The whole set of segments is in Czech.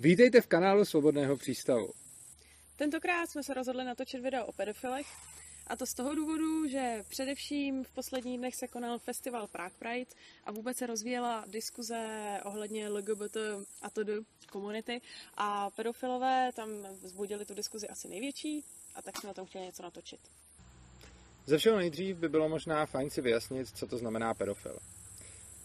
Vítejte v kanálu Svobodného přístavu. Tentokrát jsme se rozhodli natočit video o pedofilech, a to z toho důvodu, že především v posledních dnech se konal festival Prague Pride a vůbec se rozvíjela diskuze ohledně LGBT a td. komunity a pedofilové tam vzbudili tu diskuzi asi největší a tak jsme na tom chtěli něco natočit. Ze všeho nejdřív by bylo možná fajn si vyjasnit, co to znamená pedofil.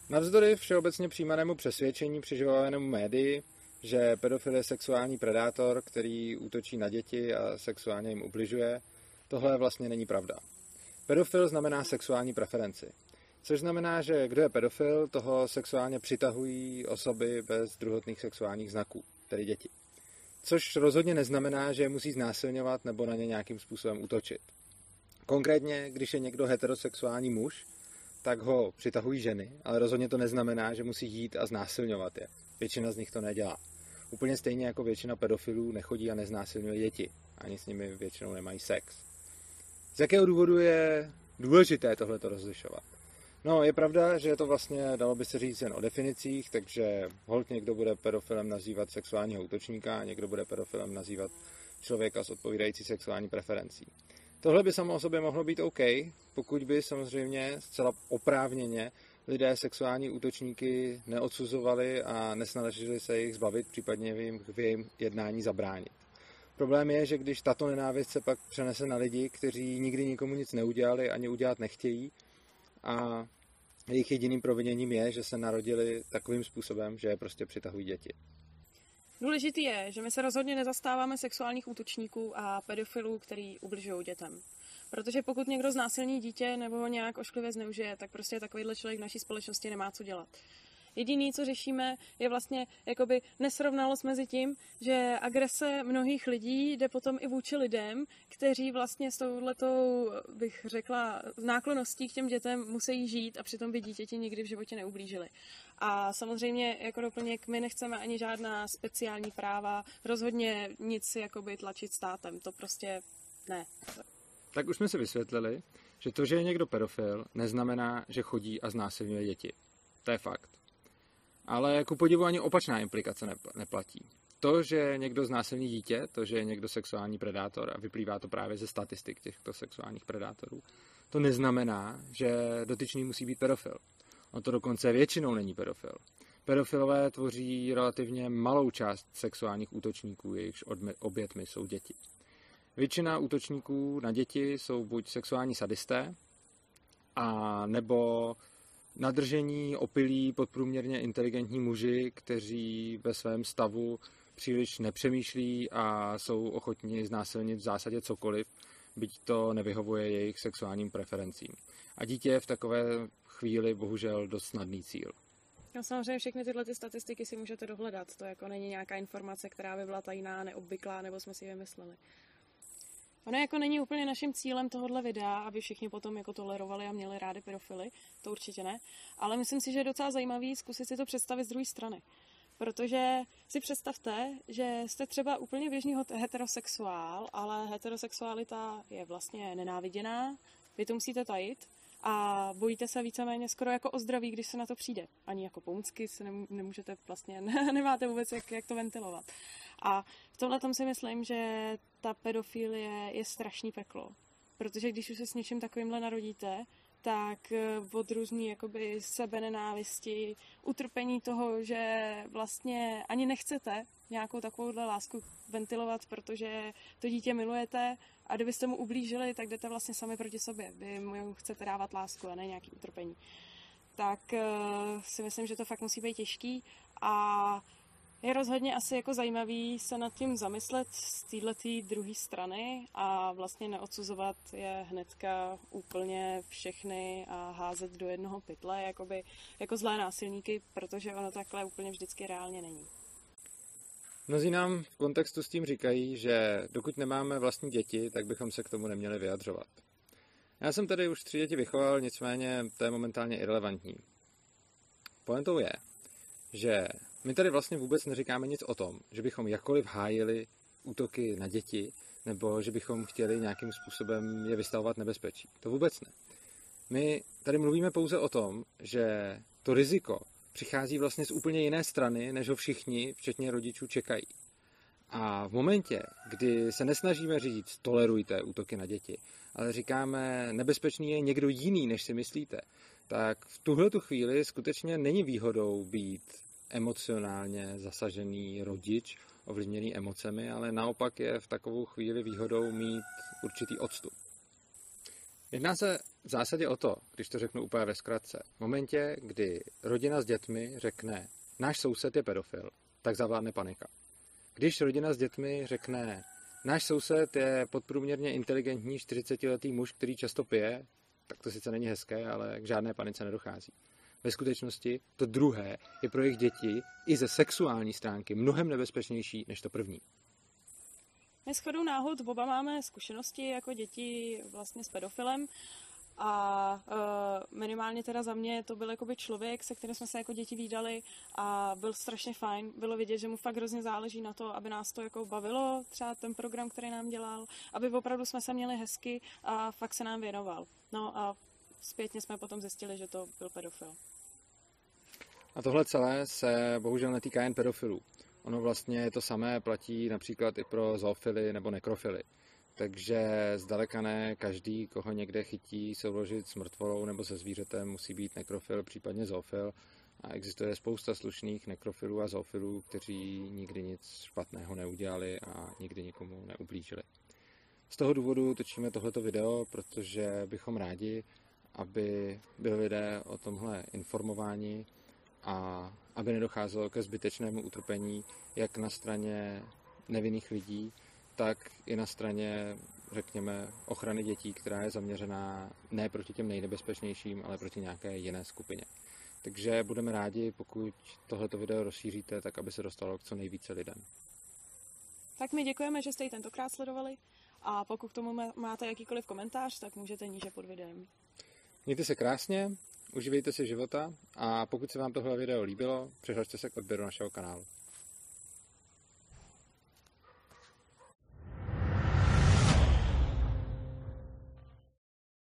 Navzdory všeobecně přijímanému přesvědčení přeživovanému médii, že pedofil je sexuální predátor, který útočí na děti a sexuálně jim ubližuje, tohle vlastně není pravda. Pedofil znamená sexuální preferenci. Což znamená, že kdo je pedofil, toho sexuálně přitahují osoby bez druhotných sexuálních znaků, tedy děti. Což rozhodně neznamená, že je musí znásilňovat nebo na ně nějakým způsobem útočit. Konkrétně, když je někdo heterosexuální muž, tak ho přitahují ženy, ale rozhodně to neznamená, že musí jít a znásilňovat je. Většina z nich to nedělá. Úplně stejně jako většina pedofilů nechodí a neznásilňuje děti. Ani s nimi většinou nemají sex. Z jakého důvodu je důležité tohleto rozlišovat? No, je pravda, že je to vlastně, dalo by se říct, jen o definicích, takže hold někdo bude pedofilem nazývat sexuálního útočníka a někdo bude pedofilem nazývat člověka s odpovídající sexuální preferencí. Tohle by samo o sobě mohlo být OK, pokud by samozřejmě zcela oprávněně lidé sexuální útočníky neodsuzovali a nesnažili se jich zbavit, případně v jejím, v jejím jednání zabránit. Problém je, že když tato nenávist se pak přenese na lidi, kteří nikdy nikomu nic neudělali ani udělat nechtějí a jejich jediným proviněním je, že se narodili takovým způsobem, že je prostě přitahují děti. Důležitý je, že my se rozhodně nezastáváme sexuálních útočníků a pedofilů, který ubližují dětem. Protože pokud někdo znásilní dítě nebo ho nějak ošklivě zneužije, tak prostě takovýhle člověk v naší společnosti nemá co dělat. Jediný, co řešíme, je vlastně jakoby nesrovnalost mezi tím, že agrese mnohých lidí jde potom i vůči lidem, kteří vlastně s touhletou, bych řekla, náklonností k těm dětem musí žít a přitom by dítěti nikdy v životě neublížili. A samozřejmě jako doplněk, my nechceme ani žádná speciální práva, rozhodně nic jakoby tlačit státem, to prostě ne. Tak už jsme si vysvětlili, že to, že je někdo pedofil, neznamená, že chodí a znásilňuje děti. To je fakt. Ale jako podivu ani opačná implikace neplatí. To, že někdo znásilní dítě, to, že je někdo sexuální predátor a vyplývá to právě ze statistik těchto sexuálních predátorů, to neznamená, že dotyčný musí být pedofil. On to dokonce většinou není pedofil. Pedofilové tvoří relativně malou část sexuálních útočníků, jejichž obětmi jsou děti. Většina útočníků na děti jsou buď sexuální sadisté, a nebo nadržení, opilí, podprůměrně inteligentní muži, kteří ve svém stavu příliš nepřemýšlí a jsou ochotní znásilnit v zásadě cokoliv, byť to nevyhovuje jejich sexuálním preferencím. A dítě je v takové chvíli bohužel dost snadný cíl. No samozřejmě všechny tyhle ty statistiky si můžete dohledat. To jako není nějaká informace, která by byla tajná, neobvyklá, nebo jsme si je vymysleli. Ono jako není úplně naším cílem tohohle videa, aby všichni potom jako tolerovali a měli rádi pedofily, to určitě ne, ale myslím si, že je docela zajímavý zkusit si to představit z druhé strany. Protože si představte, že jste třeba úplně běžný heterosexuál, ale heterosexualita je vlastně nenáviděná, vy to musíte tajit a bojíte se víceméně skoro jako o zdraví, když se na to přijde. Ani jako pomůcky se nemůžete vlastně, nemáte vůbec jak, jak to ventilovat. A v tomhle tom si myslím, že ta pedofilie je strašný peklo. Protože když už se s něčím takovýmhle narodíte, tak eh, od různý jakoby sebenenávisti, utrpení toho, že vlastně ani nechcete nějakou takovouhle lásku ventilovat, protože to dítě milujete a kdybyste mu ublížili, tak jdete vlastně sami proti sobě. Vy mu chcete dávat lásku a ne nějaký utrpení. Tak uh, si myslím, že to fakt musí být těžký a je rozhodně asi jako zajímavý se nad tím zamyslet z této druhé strany a vlastně neodsuzovat je hnedka úplně všechny a házet do jednoho pytle jakoby, jako zlé násilníky, protože ono takhle úplně vždycky reálně není. Mnozí nám v kontextu s tím říkají, že dokud nemáme vlastní děti, tak bychom se k tomu neměli vyjadřovat. Já jsem tady už tři děti vychoval, nicméně to je momentálně irrelevantní. Pointou je, že my tady vlastně vůbec neříkáme nic o tom, že bychom jakkoliv hájili útoky na děti, nebo že bychom chtěli nějakým způsobem je vystavovat nebezpečí. To vůbec ne. My tady mluvíme pouze o tom, že to riziko přichází vlastně z úplně jiné strany, než ho všichni, včetně rodičů, čekají. A v momentě, kdy se nesnažíme říct, tolerujte útoky na děti, ale říkáme, nebezpečný je někdo jiný, než si myslíte, tak v tuhle tu chvíli skutečně není výhodou být emocionálně zasažený rodič, ovlivněný emocemi, ale naopak je v takovou chvíli výhodou mít určitý odstup. Jedná se v zásadě o to, když to řeknu úplně ve zkratce. V momentě, kdy rodina s dětmi řekne, náš soused je pedofil, tak zavládne panika. Když rodina s dětmi řekne, náš soused je podprůměrně inteligentní 40-letý muž, který často pije, tak to sice není hezké, ale k žádné panice nedochází. Ve skutečnosti to druhé je pro jejich děti i ze sexuální stránky mnohem nebezpečnější než to první. My shodou náhod oba máme zkušenosti jako děti vlastně s pedofilem a uh, minimálně teda za mě to byl jakoby člověk, se kterým jsme se jako děti výdali a byl strašně fajn. Bylo vidět, že mu fakt hrozně záleží na to, aby nás to jako bavilo, třeba ten program, který nám dělal, aby opravdu jsme se měli hezky a fakt se nám věnoval. No a zpětně jsme potom zjistili, že to byl pedofil. A tohle celé se bohužel netýká jen pedofilů. Ono vlastně to samé platí například i pro zoofily nebo nekrofily. Takže zdaleka ne každý, koho někde chytí souložit s mrtvolou nebo se zvířetem, musí být nekrofil, případně zoofil. A existuje spousta slušných nekrofilů a zoofilů, kteří nikdy nic špatného neudělali a nikdy nikomu neublížili. Z toho důvodu točíme tohleto video, protože bychom rádi, aby byli lidé o tomhle informováni a aby nedocházelo ke zbytečnému utrpení jak na straně nevinných lidí, tak i na straně, řekněme, ochrany dětí, která je zaměřená ne proti těm nejnebezpečnějším, ale proti nějaké jiné skupině. Takže budeme rádi, pokud tohleto video rozšíříte, tak aby se dostalo k co nejvíce lidem. Tak my děkujeme, že jste ji tentokrát sledovali a pokud k tomu máte jakýkoliv komentář, tak můžete níže pod videem. Mějte se krásně, uživejte si života a pokud se vám tohle video líbilo, přihlašte se k odběru našeho kanálu.